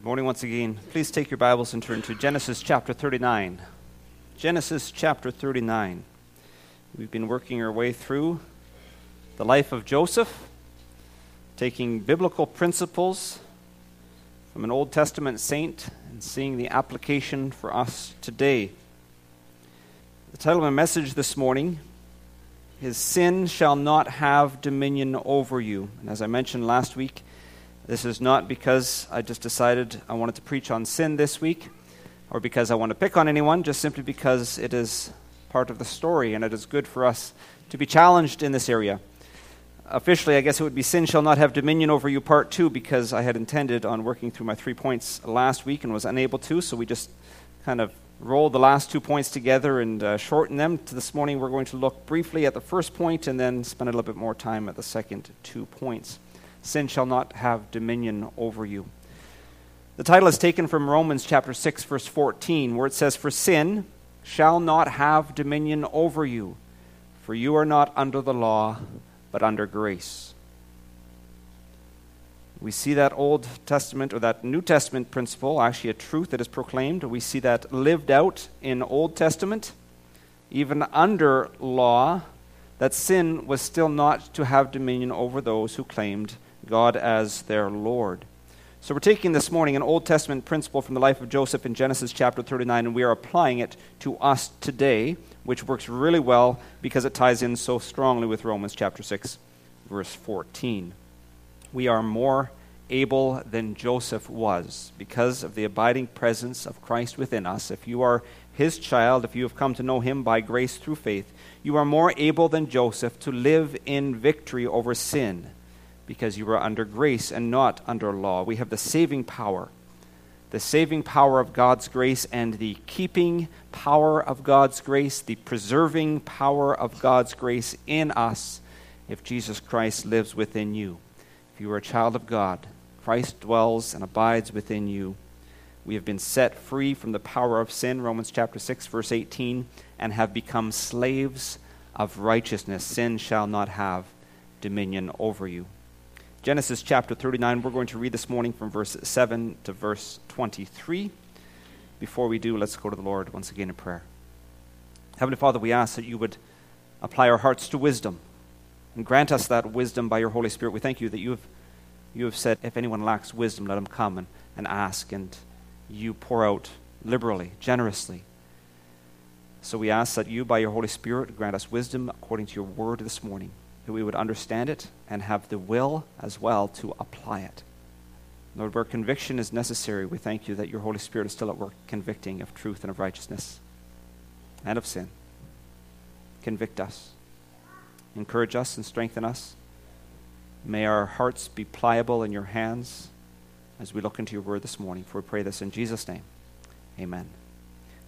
Good morning once again. Please take your Bibles and turn to Genesis chapter 39. Genesis chapter 39. We've been working our way through the life of Joseph, taking biblical principles from an Old Testament saint and seeing the application for us today. The title of my message this morning is Sin Shall Not Have Dominion Over You. And as I mentioned last week, this is not because I just decided I wanted to preach on sin this week or because I want to pick on anyone, just simply because it is part of the story and it is good for us to be challenged in this area. Officially, I guess it would be Sin Shall Not Have Dominion Over You, Part 2, because I had intended on working through my three points last week and was unable to, so we just kind of rolled the last two points together and uh, shortened them. To this morning, we're going to look briefly at the first point and then spend a little bit more time at the second two points sin shall not have dominion over you. The title is taken from Romans chapter 6 verse 14 where it says for sin shall not have dominion over you for you are not under the law but under grace. We see that Old Testament or that New Testament principle, actually a truth that is proclaimed. We see that lived out in Old Testament, even under law, that sin was still not to have dominion over those who claimed God as their Lord. So we're taking this morning an Old Testament principle from the life of Joseph in Genesis chapter 39, and we are applying it to us today, which works really well because it ties in so strongly with Romans chapter 6, verse 14. We are more able than Joseph was because of the abiding presence of Christ within us. If you are his child, if you have come to know him by grace through faith, you are more able than Joseph to live in victory over sin because you are under grace and not under law. We have the saving power, the saving power of God's grace and the keeping power of God's grace, the preserving power of God's grace in us if Jesus Christ lives within you. If you are a child of God, Christ dwells and abides within you. We have been set free from the power of sin, Romans chapter 6 verse 18, and have become slaves of righteousness. Sin shall not have dominion over you. Genesis chapter 39. We're going to read this morning from verse 7 to verse 23. Before we do, let's go to the Lord once again in prayer. Heavenly Father, we ask that you would apply our hearts to wisdom and grant us that wisdom by your Holy Spirit. We thank you that you have, you have said, if anyone lacks wisdom, let him come and, and ask, and you pour out liberally, generously. So we ask that you, by your Holy Spirit, grant us wisdom according to your word this morning that we would understand it and have the will as well to apply it. Lord, where conviction is necessary, we thank you that your Holy Spirit is still at work convicting of truth and of righteousness and of sin. Convict us, encourage us, and strengthen us. May our hearts be pliable in your hands as we look into your word this morning. For we pray this in Jesus' name. Amen.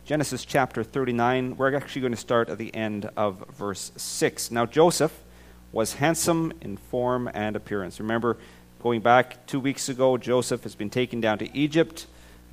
Genesis chapter 39, we're actually going to start at the end of verse 6. Now, Joseph was handsome in form and appearance. Remember, going back two weeks ago, Joseph has been taken down to Egypt.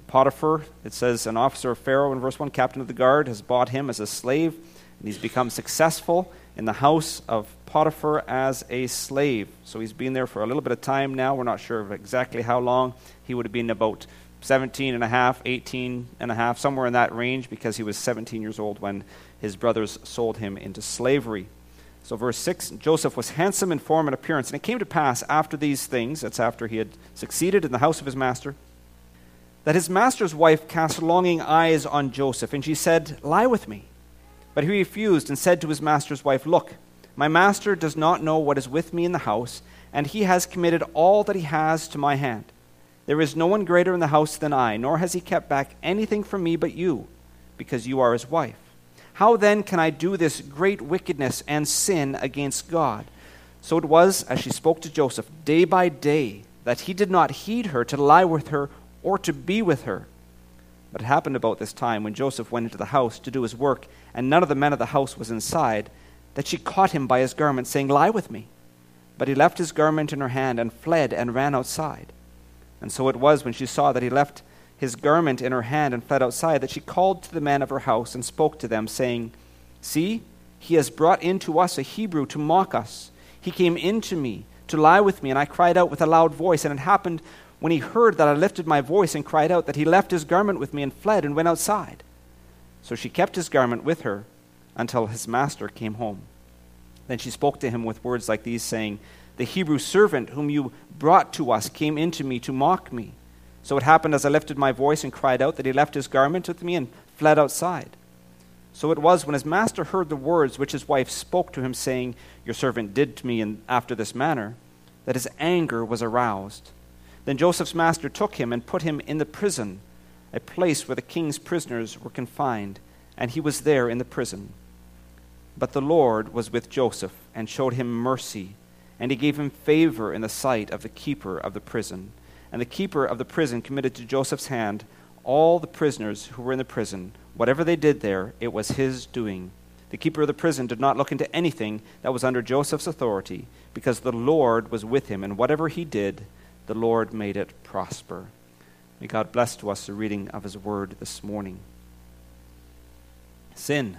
Potiphar, it says, an officer of Pharaoh in verse 1, captain of the guard, has bought him as a slave, and he's become successful in the house of Potiphar as a slave. So he's been there for a little bit of time now. We're not sure of exactly how long. He would have been about 17 and a half, 18 and a half, somewhere in that range, because he was 17 years old when his brothers sold him into slavery. So, verse 6 Joseph was handsome in form and appearance. And it came to pass after these things, that's after he had succeeded in the house of his master, that his master's wife cast longing eyes on Joseph, and she said, Lie with me. But he refused and said to his master's wife, Look, my master does not know what is with me in the house, and he has committed all that he has to my hand. There is no one greater in the house than I, nor has he kept back anything from me but you, because you are his wife. How then can I do this great wickedness and sin against God? So it was, as she spoke to Joseph, day by day, that he did not heed her to lie with her or to be with her. But it happened about this time, when Joseph went into the house to do his work, and none of the men of the house was inside, that she caught him by his garment, saying, Lie with me. But he left his garment in her hand, and fled and ran outside. And so it was, when she saw that he left his garment in her hand and fled outside, that she called to the men of her house and spoke to them, saying, See, he has brought in to us a Hebrew to mock us. He came in to me to lie with me, and I cried out with a loud voice. And it happened when he heard that I lifted my voice and cried out, that he left his garment with me and fled and went outside. So she kept his garment with her until his master came home. Then she spoke to him with words like these, saying, The Hebrew servant whom you brought to us came in to me to mock me. So it happened as I lifted my voice and cried out that he left his garment with me and fled outside. So it was when his master heard the words which his wife spoke to him, saying, Your servant did to me in, after this manner, that his anger was aroused. Then Joseph's master took him and put him in the prison, a place where the king's prisoners were confined, and he was there in the prison. But the Lord was with Joseph and showed him mercy, and he gave him favor in the sight of the keeper of the prison. And the keeper of the prison committed to Joseph's hand all the prisoners who were in the prison. Whatever they did there, it was his doing. The keeper of the prison did not look into anything that was under Joseph's authority, because the Lord was with him, and whatever he did, the Lord made it prosper. May God bless to us the reading of his word this morning. Sin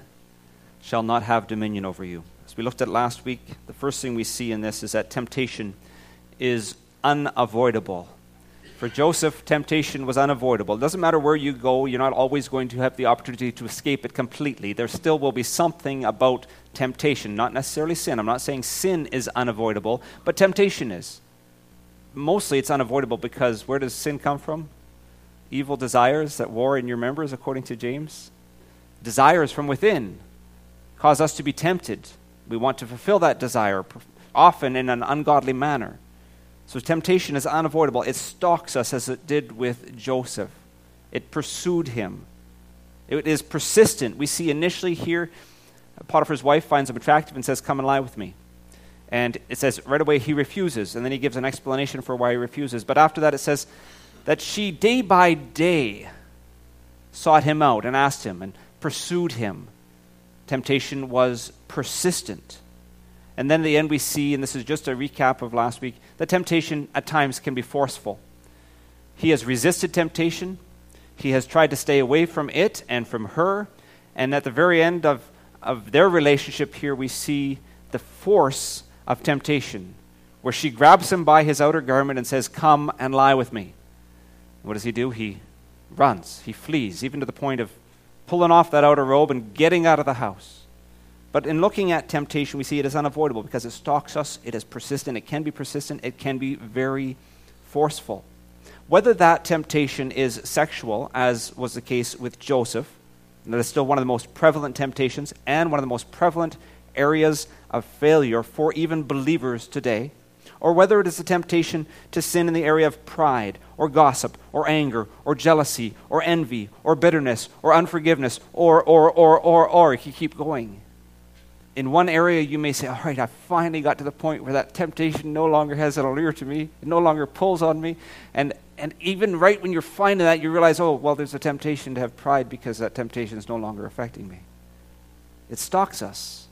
shall not have dominion over you. As we looked at last week, the first thing we see in this is that temptation is unavoidable. For Joseph, temptation was unavoidable. It doesn't matter where you go, you're not always going to have the opportunity to escape it completely. There still will be something about temptation, not necessarily sin. I'm not saying sin is unavoidable, but temptation is. Mostly it's unavoidable because where does sin come from? Evil desires that war in your members, according to James. Desires from within cause us to be tempted. We want to fulfill that desire, often in an ungodly manner. So temptation is unavoidable. It stalks us as it did with Joseph, it pursued him. It is persistent. We see initially here, Potiphar's wife finds him attractive and says, Come and lie with me. And it says right away he refuses, and then he gives an explanation for why he refuses. But after that, it says that she day by day sought him out and asked him and pursued him. Temptation was persistent. And then at the end, we see, and this is just a recap of last week, that temptation at times can be forceful. He has resisted temptation, he has tried to stay away from it and from her. And at the very end of, of their relationship here, we see the force of temptation, where she grabs him by his outer garment and says, Come and lie with me. What does he do? He runs, he flees, even to the point of pulling off that outer robe and getting out of the house. But in looking at temptation, we see it is unavoidable because it stalks us, it is persistent, it can be persistent, it can be very forceful. Whether that temptation is sexual, as was the case with Joseph, that is still one of the most prevalent temptations and one of the most prevalent areas of failure for even believers today, or whether it is a temptation to sin in the area of pride, or gossip, or anger, or jealousy, or envy, or bitterness, or unforgiveness, or, or, or, or, or, you keep going in one area you may say, All right, I finally got to the point where that temptation no longer has an allure to me, it no longer pulls on me. And, and even right when you're finding that, you realize, Oh, well, there's a temptation to have pride because that temptation is no longer affecting me. It stalks us,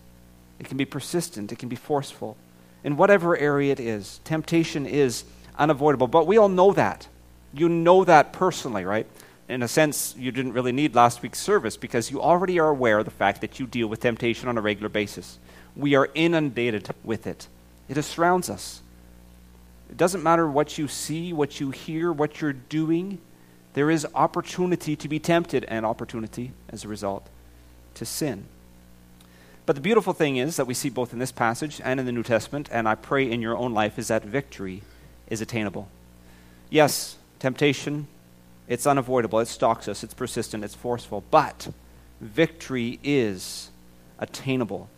it can be persistent, it can be forceful. In whatever area it is, temptation is unavoidable. But we all know that. You know that personally, right? In a sense, you didn't really need last week's service because you already are aware of the fact that you deal with temptation on a regular basis. We are inundated with it, it surrounds us. It doesn't matter what you see, what you hear, what you're doing, there is opportunity to be tempted and opportunity, as a result, to sin. But the beautiful thing is that we see both in this passage and in the New Testament, and I pray in your own life, is that victory is attainable. Yes, temptation, it's unavoidable, it stalks us, it's persistent, it's forceful, but victory is attainable.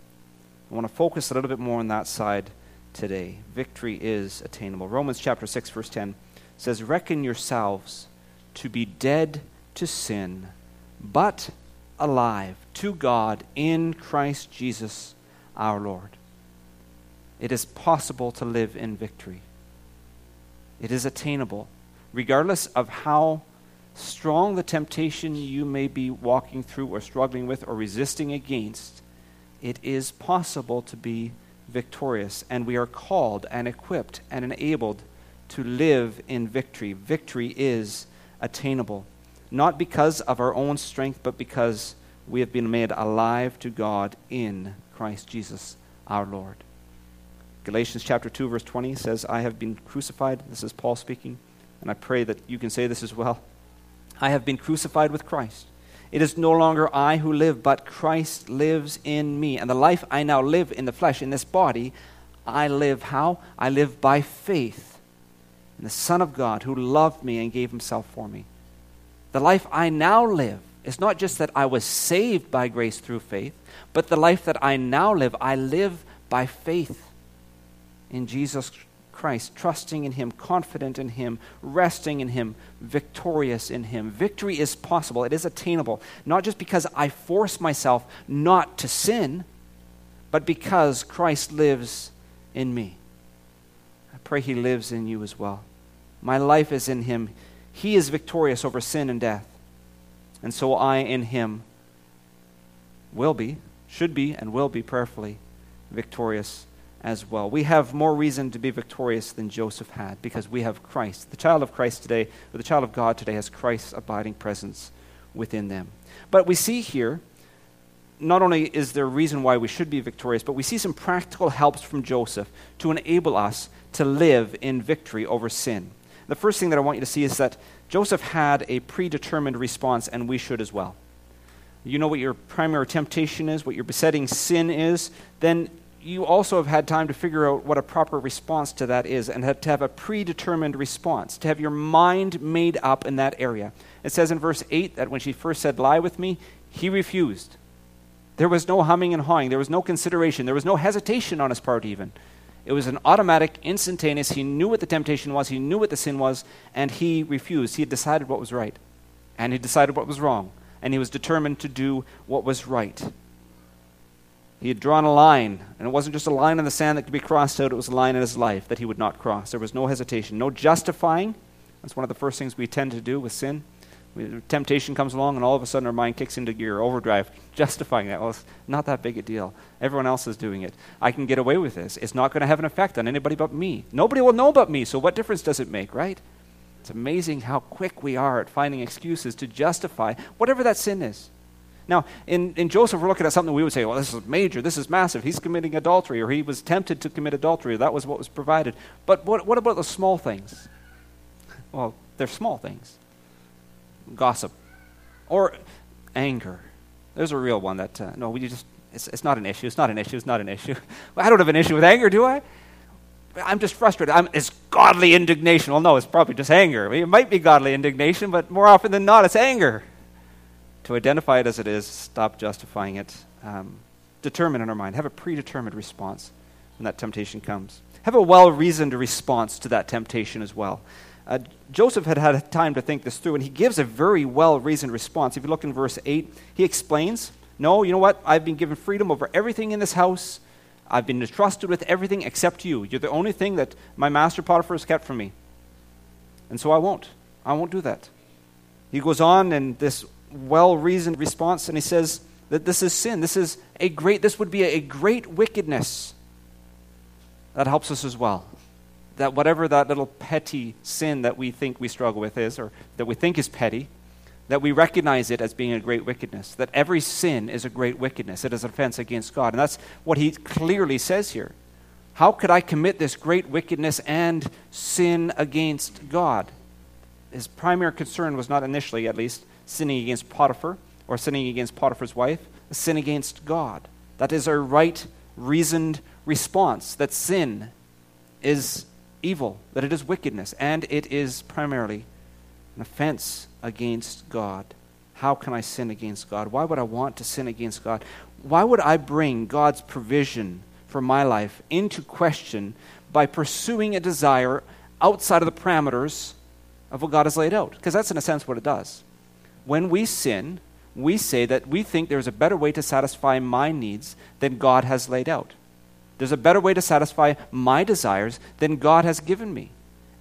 I want to focus a little bit more on that side today. Victory is attainable. Romans chapter 6 verse 10 says, "Reckon yourselves to be dead to sin, but alive to God in Christ Jesus our Lord." It is possible to live in victory. It is attainable regardless of how strong the temptation you may be walking through or struggling with or resisting against, it is possible to be victorious. And we are called and equipped and enabled to live in victory. Victory is attainable, not because of our own strength, but because we have been made alive to God in Christ Jesus our Lord. Galatians chapter 2 verse 20 says, "I have been crucified, this is Paul speaking, And I pray that you can say this as well. I have been crucified with Christ. It is no longer I who live, but Christ lives in me. And the life I now live in the flesh, in this body, I live how? I live by faith in the Son of God who loved me and gave himself for me. The life I now live is not just that I was saved by grace through faith, but the life that I now live, I live by faith in Jesus Christ, trusting in Him, confident in Him, resting in Him, victorious in Him. Victory is possible, it is attainable, not just because I force myself not to sin, but because Christ lives in me. I pray He lives in you as well. My life is in Him. He is victorious over sin and death. And so I in Him will be, should be, and will be prayerfully victorious as well. We have more reason to be victorious than Joseph had because we have Christ. The child of Christ today, or the child of God today, has Christ's abiding presence within them. But we see here, not only is there a reason why we should be victorious, but we see some practical helps from Joseph to enable us to live in victory over sin. The first thing that I want you to see is that Joseph had a predetermined response, and we should as well. You know what your primary temptation is, what your besetting sin is, then you also have had time to figure out what a proper response to that is and have to have a predetermined response, to have your mind made up in that area. It says in verse 8 that when she first said, Lie with me, he refused. There was no humming and hawing, there was no consideration, there was no hesitation on his part, even. It was an automatic, instantaneous. He knew what the temptation was, he knew what the sin was, and he refused. He had decided what was right, and he decided what was wrong, and he was determined to do what was right. He had drawn a line, and it wasn't just a line in the sand that could be crossed out, it was a line in his life that he would not cross. There was no hesitation, no justifying. That's one of the first things we tend to do with sin. We, temptation comes along, and all of a sudden our mind kicks into gear, overdrive, justifying that. Well, it's not that big a deal. Everyone else is doing it. I can get away with this. It's not going to have an effect on anybody but me. Nobody will know but me, so what difference does it make, right? It's amazing how quick we are at finding excuses to justify whatever that sin is. Now, in, in Joseph, we're looking at something we would say, well, this is major, this is massive. He's committing adultery, or he was tempted to commit adultery. That was what was provided. But what, what about the small things? Well, they're small things gossip or anger. There's a real one that, uh, no, we just, it's, it's not an issue. It's not an issue. It's not an issue. I don't have an issue with anger, do I? I'm just frustrated. I'm, it's godly indignation. Well, no, it's probably just anger. It might be godly indignation, but more often than not, it's anger to identify it as it is, stop justifying it, um, determine in our mind, have a predetermined response when that temptation comes. Have a well reasoned response to that temptation as well. Uh, Joseph had had time to think this through, and he gives a very well reasoned response. If you look in verse 8, he explains No, you know what? I've been given freedom over everything in this house. I've been entrusted with everything except you. You're the only thing that my master Potiphar has kept from me. And so I won't. I won't do that. He goes on in this well reasoned response, and he says that this is sin. This is a great, this would be a great wickedness. That helps us as well. That whatever that little petty sin that we think we struggle with is, or that we think is petty, that we recognize it as being a great wickedness. That every sin is a great wickedness. It is an offense against God. And that's what he clearly says here. How could I commit this great wickedness and sin against God? His primary concern was not initially, at least, sinning against Potiphar or sinning against Potiphar's wife, a sin against God. That is our right, reasoned response that sin is evil, that it is wickedness, and it is primarily an offense against God. How can I sin against God? Why would I want to sin against God? Why would I bring God's provision for my life into question by pursuing a desire outside of the parameters of what God has laid out? Because that's, in a sense, what it does when we sin, we say that we think there's a better way to satisfy my needs than God has laid out. There's a better way to satisfy my desires than God has given me.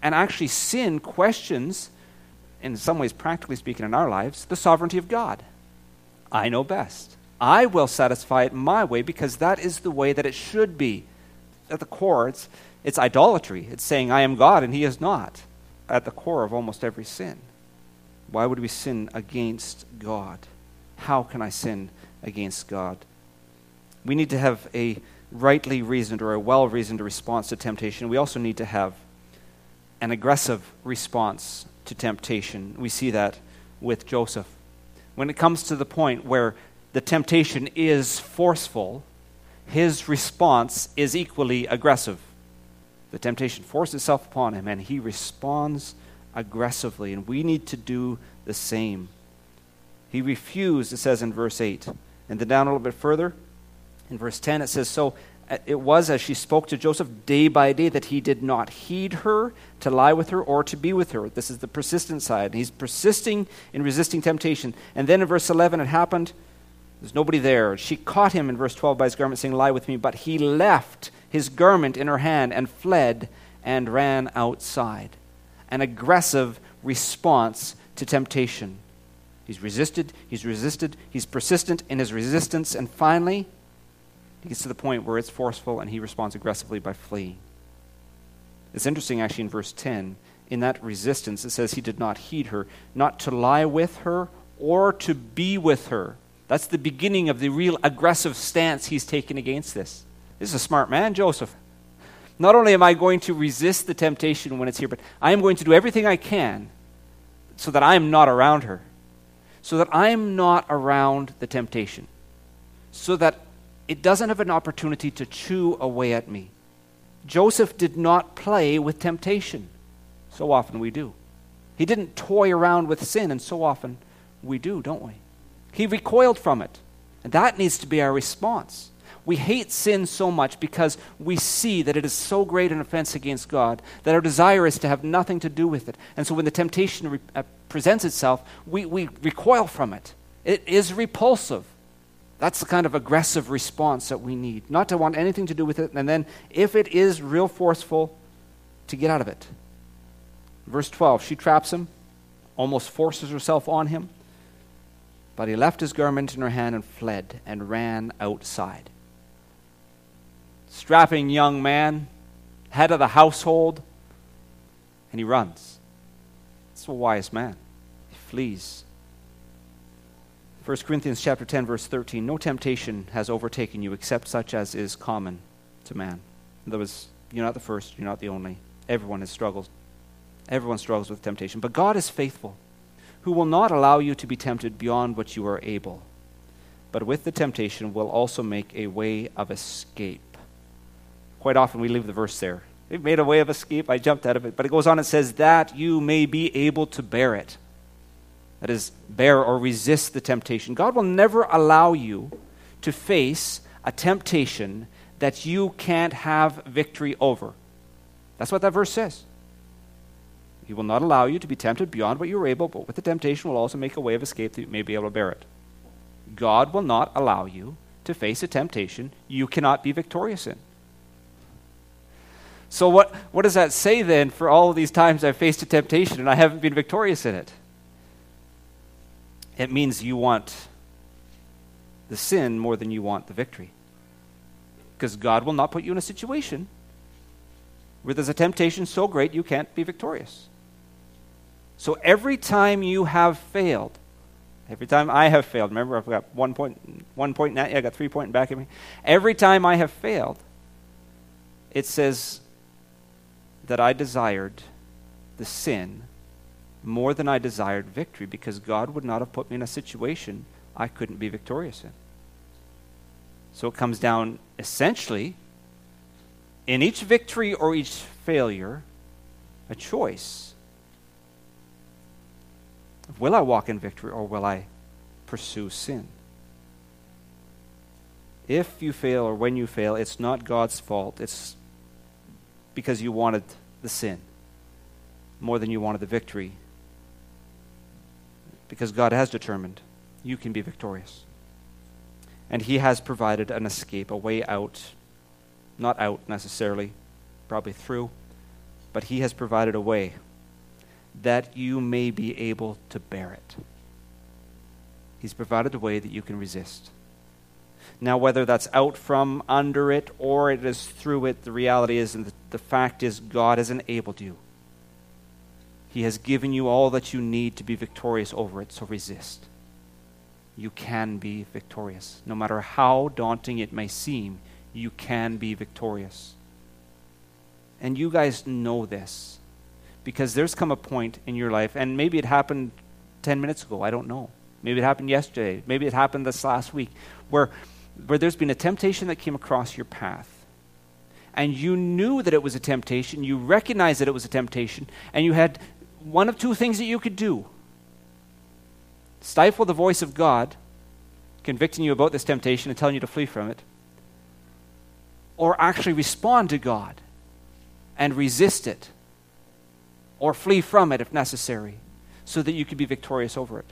And actually, sin questions, in some ways, practically speaking, in our lives, the sovereignty of God. I know best. I will satisfy it my way because that is the way that it should be. At the core, it's, it's idolatry. It's saying, I am God and He is not, at the core of almost every sin. Why would we sin against God? How can I sin against God? We need to have a rightly reasoned or a well reasoned response to temptation. We also need to have an aggressive response to temptation. We see that with Joseph. When it comes to the point where the temptation is forceful, his response is equally aggressive. The temptation forces itself upon him, and he responds aggressively. And we need to do the same. He refused, it says in verse 8. And then down a little bit further, in verse 10, it says, So uh, it was as she spoke to Joseph day by day that he did not heed her to lie with her or to be with her. This is the persistent side. He's persisting in resisting temptation. And then in verse 11, it happened. There's nobody there. She caught him in verse 12 by his garment, saying, Lie with me. But he left his garment in her hand and fled and ran outside. An aggressive response to temptation. He's resisted, he's resisted, he's persistent in his resistance, and finally, he gets to the point where it's forceful and he responds aggressively by fleeing. It's interesting, actually, in verse 10. In that resistance, it says he did not heed her, not to lie with her or to be with her. That's the beginning of the real aggressive stance he's taken against this. This is a smart man, Joseph. Not only am I going to resist the temptation when it's here, but I am going to do everything I can so that I am not around her, so that I am not around the temptation, so that it doesn't have an opportunity to chew away at me. Joseph did not play with temptation. So often we do. He didn't toy around with sin, and so often we do, don't we? He recoiled from it. And that needs to be our response. We hate sin so much because we see that it is so great an offense against God that our desire is to have nothing to do with it. And so when the temptation re- uh, presents itself, we, we recoil from it. It is repulsive. That's the kind of aggressive response that we need. Not to want anything to do with it, and then, if it is real forceful, to get out of it. Verse 12 She traps him, almost forces herself on him, but he left his garment in her hand and fled and ran outside. Strapping young man, head of the household, and he runs. That's a wise man. He flees 1 Corinthians chapter 10 verse 13 no temptation has overtaken you except such as is common to man. Other words, you're not the first, you're not the only. Everyone has struggled. Everyone struggles with temptation, but God is faithful, who will not allow you to be tempted beyond what you are able. But with the temptation will also make a way of escape. Quite often we leave the verse there. They've made a way of escape. I jumped out of it. But it goes on and says, that you may be able to bear it. That is, bear or resist the temptation. God will never allow you to face a temptation that you can't have victory over. That's what that verse says. He will not allow you to be tempted beyond what you are able, but with the temptation will also make a way of escape that you may be able to bear it. God will not allow you to face a temptation you cannot be victorious in. So, what, what does that say then for all of these times I've faced a temptation and I haven't been victorious in it? it means you want the sin more than you want the victory. Because God will not put you in a situation where there's a temptation so great you can't be victorious. So every time you have failed, every time I have failed, remember I've got one point, one point, now, I got three point back at me. Every time I have failed, it says that I desired the sin more than I desired victory because God would not have put me in a situation I couldn't be victorious in. So it comes down essentially in each victory or each failure, a choice. Will I walk in victory or will I pursue sin? If you fail or when you fail, it's not God's fault. It's because you wanted the sin more than you wanted the victory because God has determined you can be victorious. And He has provided an escape, a way out, not out necessarily, probably through, but He has provided a way that you may be able to bear it. He's provided a way that you can resist. Now, whether that's out from under it or it is through it, the reality is, and the, fact is, God has enabled you he has given you all that you need to be victorious over it, so resist. You can be victorious. No matter how daunting it may seem, you can be victorious. And you guys know this because there's come a point in your life, and maybe it happened 10 minutes ago, I don't know. Maybe it happened yesterday. Maybe it happened this last week, where, where there's been a temptation that came across your path. And you knew that it was a temptation, you recognized that it was a temptation, and you had one of two things that you could do. Stifle the voice of God, convicting you about this temptation and telling you to flee from it, or actually respond to God and resist it, or flee from it if necessary, so that you could be victorious over it.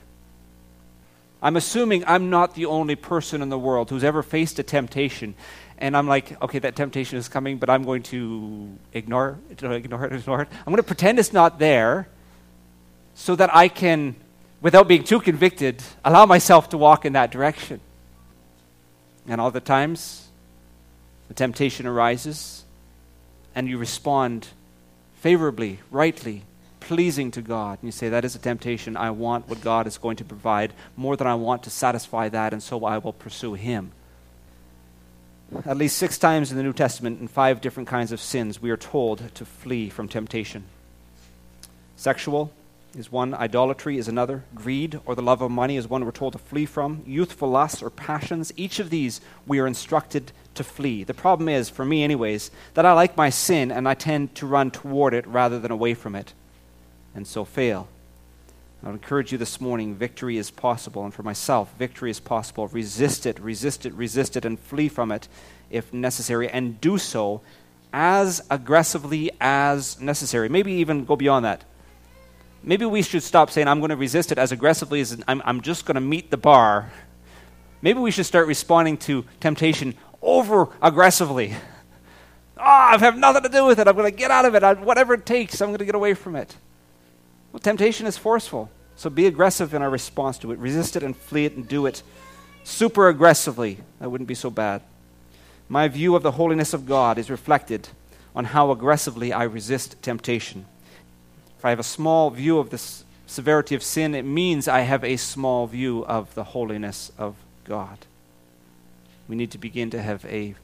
I'm assuming I'm not the only person in the world who's ever faced a temptation, and I'm like, okay, that temptation is coming, but I'm going to ignore it, ignore it, ignore it. I'm going to pretend it's not there so that I can, without being too convicted, allow myself to walk in that direction. And all the times, the temptation arises, and you respond favorably, rightly, pleasing to God. And you say, That is a temptation. I want what God is going to provide more than I want to satisfy that, and so I will pursue Him. At least six times in the New Testament, in five different kinds of sins, we are told to flee from temptation. Sexual, is one, idolatry is another, greed or the love of money is one we're told to flee from, youthful lusts or passions, each of these we are instructed to flee. The problem is, for me anyways, that I like my sin and I tend to run toward it rather than away from it, and so fail. I would encourage you this morning victory is possible, and for myself, victory is possible. Resist it, resist it, resist it, and flee from it if necessary, and do so as aggressively as necessary. Maybe even go beyond that maybe we should stop saying, I'm going to resist it as aggressively as I'm, I'm just going to meet the bar. Maybe we should start responding to temptation over aggressively. Ah, oh, I have nothing to do with it. I'm going to get out of it. I, whatever it takes, I'm going to get away from it. Well, temptation is forceful. So be aggressive in our response to it. Resist it and flee it and do it super aggressively. That wouldn't be so bad. My view of the holiness of God is reflected on how aggressively I resist temptation. If I have a small view of the severity of sin, it means I have a small view of the holiness of God. We need to begin to have a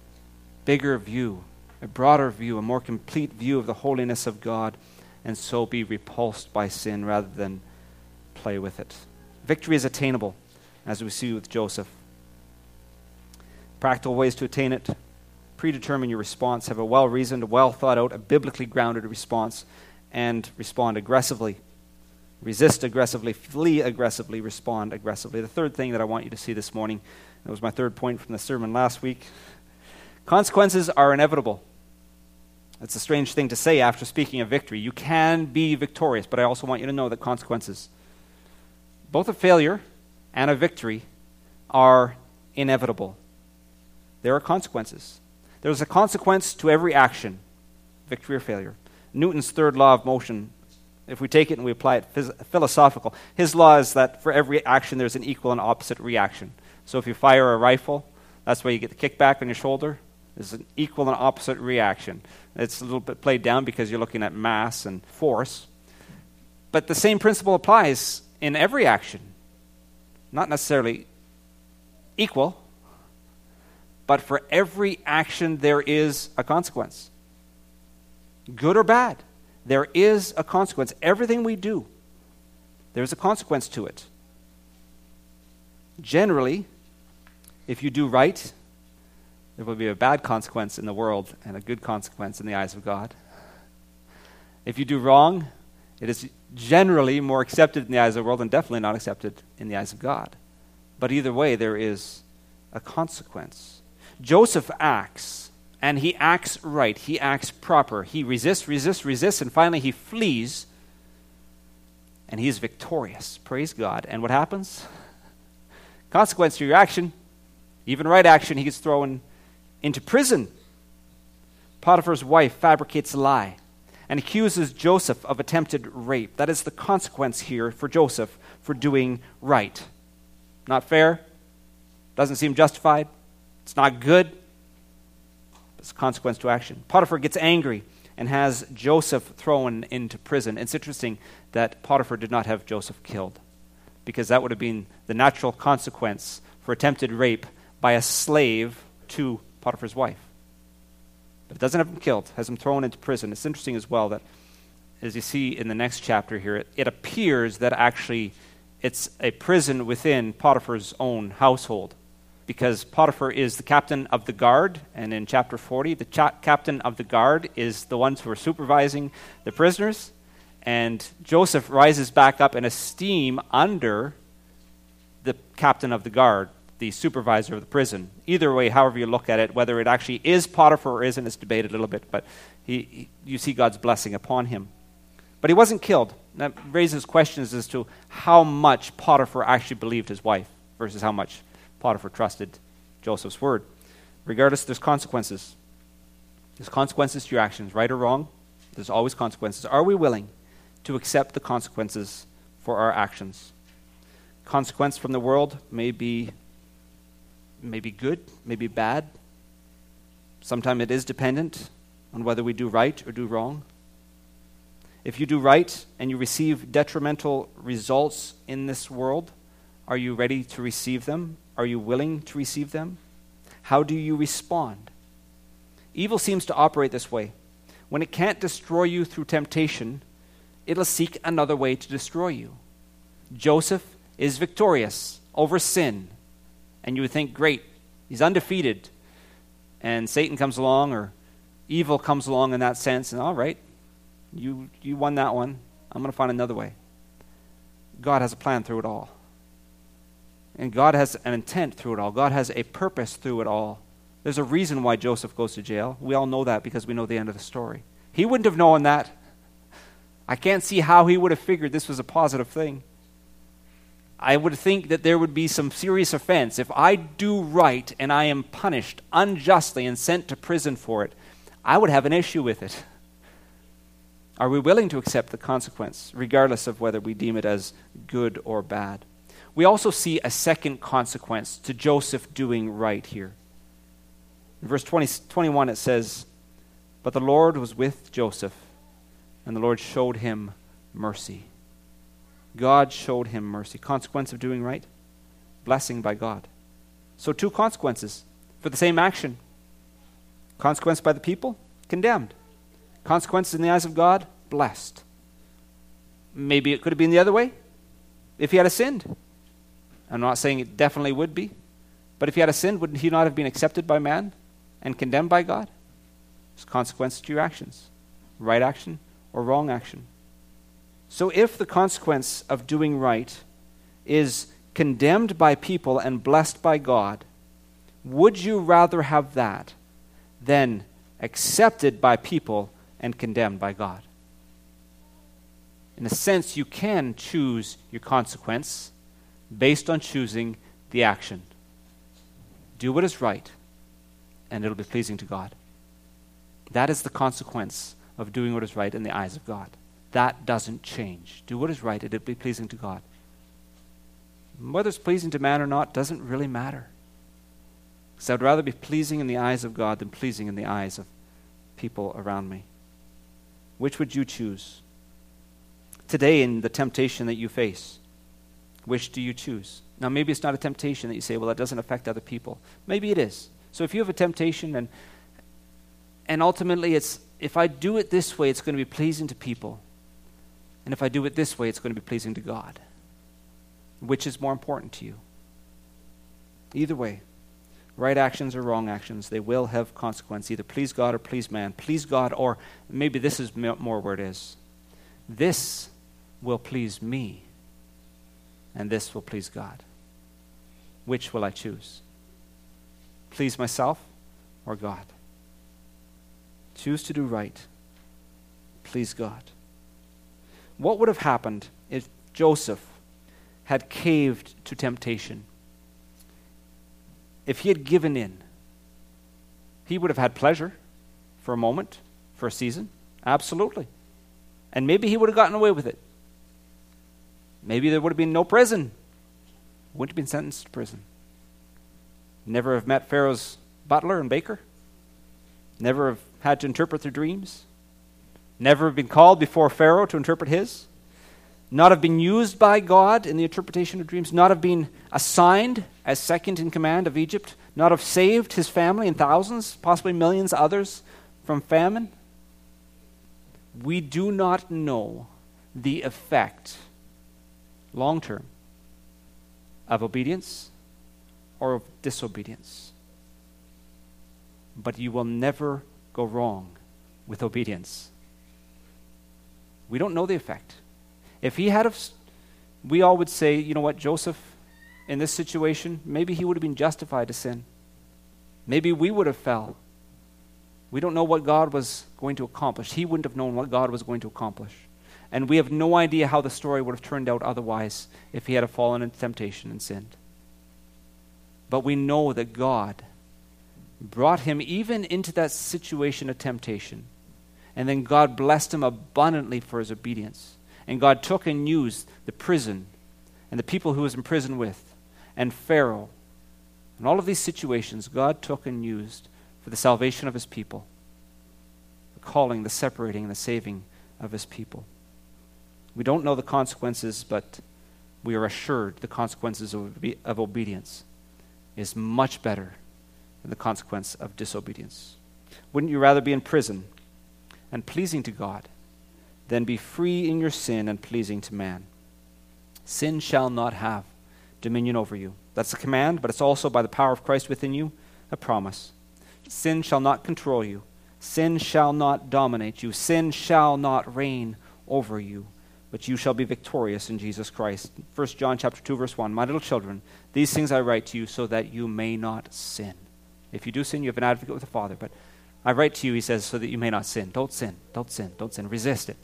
bigger view, a broader view, a more complete view of the holiness of God, and so be repulsed by sin rather than play with it. Victory is attainable, as we see with Joseph. Practical ways to attain it predetermine your response, have a well reasoned, well thought out, a biblically grounded response and respond aggressively. Resist aggressively, flee aggressively, respond aggressively. The third thing that I want you to see this morning, that was my third point from the sermon last week consequences are inevitable. That's a strange thing to say after speaking of victory. You can be victorious, but I also want you to know that consequences, both a failure and a victory, are inevitable. There are consequences. There's a consequence to every action, victory or failure. Newton's third law of motion, if we take it and we apply it phys- philosophical, his law is that for every action there's an equal and opposite reaction. So if you fire a rifle, that's why you get the kickback on your shoulder. There's an equal and opposite reaction. It's a little bit played down because you're looking at mass and force. But the same principle applies in every action. Not necessarily equal, but for every action there is a consequence good or bad. There is a consequence. Everything we do, there's a consequence to it. Generally, if you do right, there will be a bad consequence in the world and a good consequence in the eyes of God. If you do wrong, it is generally more accepted in the eyes of the world and definitely not accepted in the eyes of God. But either way, there is a consequence. Joseph acts and he acts right. He acts proper. He resists, resists, resists, and finally he flees. And he is victorious. Praise God. And what happens? Consequence to your action, even right action, he gets thrown into prison. Potiphar's wife fabricates a lie and accuses Joseph of attempted rape. That is the consequence here for Joseph for doing right. Not fair. Doesn't seem justified. It's not good. It's a consequence to action. Potiphar gets angry and has Joseph thrown into prison. It's interesting that Potiphar did not have Joseph killed because that would have been the natural consequence for attempted rape by a slave to Potiphar's wife. But it doesn't have him killed, has him thrown into prison. It's interesting as well that as you see in the next chapter here, it, it appears that actually it's a prison within Potiphar's own household because Potiphar is the captain of the guard, and in chapter 40, the cha- captain of the guard is the ones who are supervising the prisoners. And Joseph rises back up in esteem under the captain of the guard, the supervisor of the prison. Either way, however you look at it, whether it actually is Potiphar or isn't, is debated a little bit, but he, he, you see God's blessing upon him. But he wasn't killed. That raises questions as to how much Potiphar actually believed his wife versus how much Potiphar trusted Joseph's word. Regardless, there's consequences. There's consequences to your actions, right or wrong. There's always consequences. Are we willing to accept the consequences for our actions? Consequence from the world may be, may be good, may be bad. Sometimes it is dependent on whether we do right or do wrong. If you do right and you receive detrimental results in this world, are you ready to receive them? Are you willing to receive them? How do you respond? Evil seems to operate this way. When it can't destroy you through temptation, it'll seek another way to destroy you. Joseph is victorious over sin. And you would think, great, he's undefeated. And Satan comes along, or evil comes along in that sense, and all right, you, you won that one. I'm going to find another way. God has a plan through it all. And God has an intent through it all. God has a purpose through it all. There's a reason why Joseph goes to jail. We all know that because we know the end of the story. He wouldn't have known that. I can't see how he would have figured this was a positive thing. I would think that there would be some serious offense. If I do right and I am punished unjustly and sent to prison for it, I would have an issue with it. Are we willing to accept the consequence, regardless of whether we deem it as good or bad? we also see a second consequence to Joseph doing right here. In verse 20, 21, it says, But the Lord was with Joseph, and the Lord showed him mercy. God showed him mercy. Consequence of doing right? Blessing by God. So, two consequences for the same action. Consequence by the people? Condemned. Consequences in the eyes of God? Blessed. Maybe it could have been the other way if he had sinned. I'm not saying it definitely would be. But if he had a sin, wouldn't he not have been accepted by man and condemned by God? There's consequences to your actions right action or wrong action. So if the consequence of doing right is condemned by people and blessed by God, would you rather have that than accepted by people and condemned by God? In a sense, you can choose your consequence based on choosing the action. Do what is right, and it'll be pleasing to God. That is the consequence of doing what is right in the eyes of God. That doesn't change. Do what is right, it'll be pleasing to God. Whether it's pleasing to man or not doesn't really matter. Because I'd rather be pleasing in the eyes of God than pleasing in the eyes of people around me. Which would you choose? Today, in the temptation that you face, which do you choose? Now, maybe it's not a temptation that you say, well, that doesn't affect other people. Maybe it is. So if you have a temptation and and ultimately it's if I do it this way, it's going to be pleasing to people. And if I do it this way, it's going to be pleasing to God. Which is more important to you? Either way, right actions or wrong actions, they will have consequence. Either please God or please man. Please God, or maybe this is more where it is. This will please me and this will please God. Which will I choose? Please myself or God? Choose to do right. Please God. What would have happened if Joseph had caved to temptation? If he had given in, he would have had pleasure for a moment, for a season. Absolutely. And maybe he would have gotten away with it. Maybe there would have been no prison. Wouldn't have been sentenced to prison. Never have met Pharaoh's butler and baker. Never have had to interpret their dreams. Never been called before Pharaoh to interpret his. Not have been used by God in the interpretation of dreams. Not have been assigned as second in command of Egypt. Not have saved his family and thousands, possibly millions others from famine. we do not know the effect long term of obedience or of disobedience. But you will never go wrong with obedience. We don't know the effect. If he had, we all would say, you know what, Joseph, in this situation, maybe he would have been justified to sin. Maybe we would have fell. We don't know what God was going to accomplish. He wouldn't have known what God was going to accomplish. And we have no idea how the story would have turned out otherwise if he had fallen into temptation and sinned. But we know that God brought him even into that situation of temptation. And then God blessed him abundantly for his obedience. And God took and used the prison and the people who was in prison with and Pharaoh. And all of these situations God took and used for the salvation of his people, the calling, the separating, and the saving of his people. We don't know the consequences, but we are assured the consequences of, of obedience is much better than the consequence of disobedience. Wouldn't you rather be in prison and pleasing to God than be free in your sin and pleasing to man? Sin shall not have dominion over you. That's a command, but it's also by the power of Christ within you a promise. Sin shall not control you. Sin shall not dominate you. Sin shall not reign over you but you shall be victorious in Jesus Christ. 1 John chapter 2 verse 1. My little children, these things I write to you so that you may not sin. If you do sin, you have an advocate with the Father, but I write to you, he says, so that you may not sin. Don't sin. Don't sin. Don't sin. Resist it.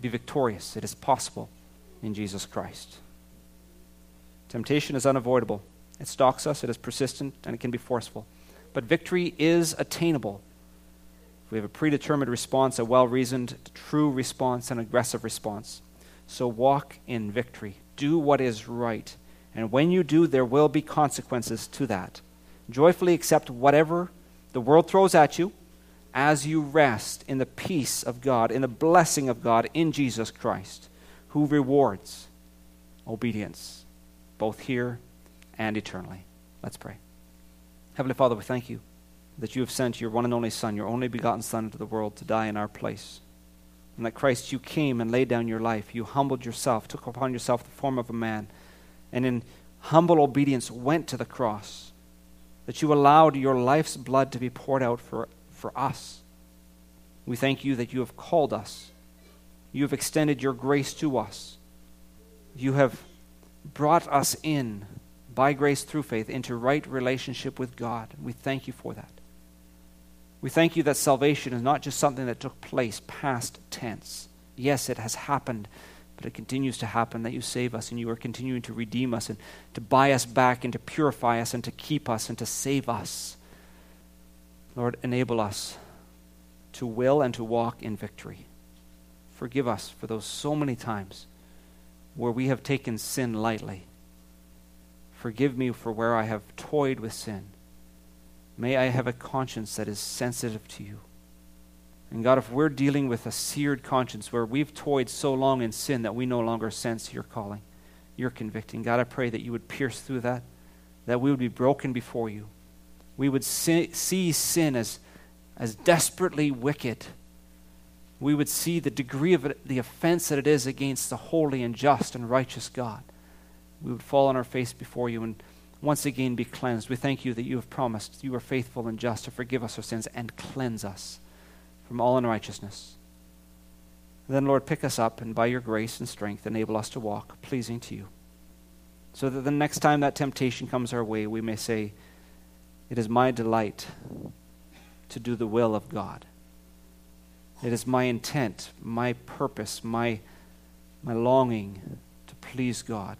Be victorious. It is possible in Jesus Christ. Temptation is unavoidable. It stalks us, it is persistent, and it can be forceful. But victory is attainable. If we have a predetermined response, a well reasoned, true response, an aggressive response. So walk in victory. Do what is right. And when you do, there will be consequences to that. Joyfully accept whatever the world throws at you as you rest in the peace of God, in the blessing of God in Jesus Christ, who rewards obedience, both here and eternally. Let's pray. Heavenly Father, we thank you that you have sent your one and only Son, your only begotten Son, into the world to die in our place and that Christ, you came and laid down your life. You humbled yourself, took upon yourself the form of a man, and in humble obedience went to the cross. That you allowed your life's blood to be poured out for, for us. We thank you that you have called us. You have extended your grace to us. You have brought us in by grace through faith into right relationship with God. We thank you for that. We thank you that salvation is not just something that took place past tense. Yes, it has happened, but it continues to happen that you save us and you are continuing to redeem us and to buy us back and to purify us and to keep us and to save us. Lord, enable us to will and to walk in victory. Forgive us for those so many times where we have taken sin lightly. Forgive me for where I have toyed with sin. May I have a conscience that is sensitive to you. And God, if we're dealing with a seared conscience where we've toyed so long in sin that we no longer sense your calling, your convicting, God, I pray that you would pierce through that, that we would be broken before you. We would see, see sin as, as desperately wicked. We would see the degree of it, the offense that it is against the holy and just and righteous God. We would fall on our face before you and once again be cleansed. We thank you that you have promised you are faithful and just to forgive us our sins and cleanse us from all unrighteousness. then, Lord, pick us up and by your grace and strength enable us to walk pleasing to you. So that the next time that temptation comes our way, we may say, It is my delight to do the will of God. It is my intent, my purpose, my, my longing to please God.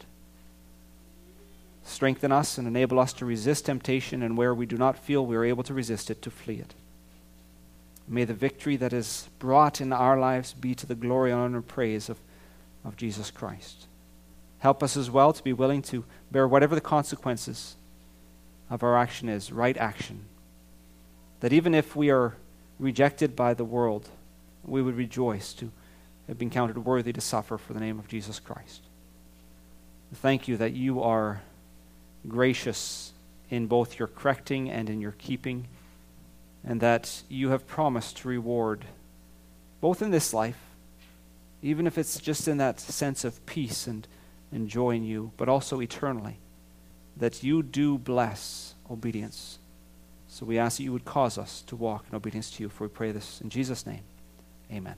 Strengthen us and enable us to resist temptation, and where we do not feel we are able to resist it, to flee it. May the victory that is brought in our lives be to the glory, honor, and praise of, of Jesus Christ. Help us as well to be willing to bear whatever the consequences of our action is, right action. That even if we are rejected by the world, we would rejoice to have been counted worthy to suffer for the name of Jesus Christ. Thank you that you are gracious in both your correcting and in your keeping, and that you have promised to reward, both in this life even if it's just in that sense of peace and, and joy in you, but also eternally, that you do bless obedience. So we ask that you would cause us to walk in obedience to you, for we pray this in Jesus' name. Amen.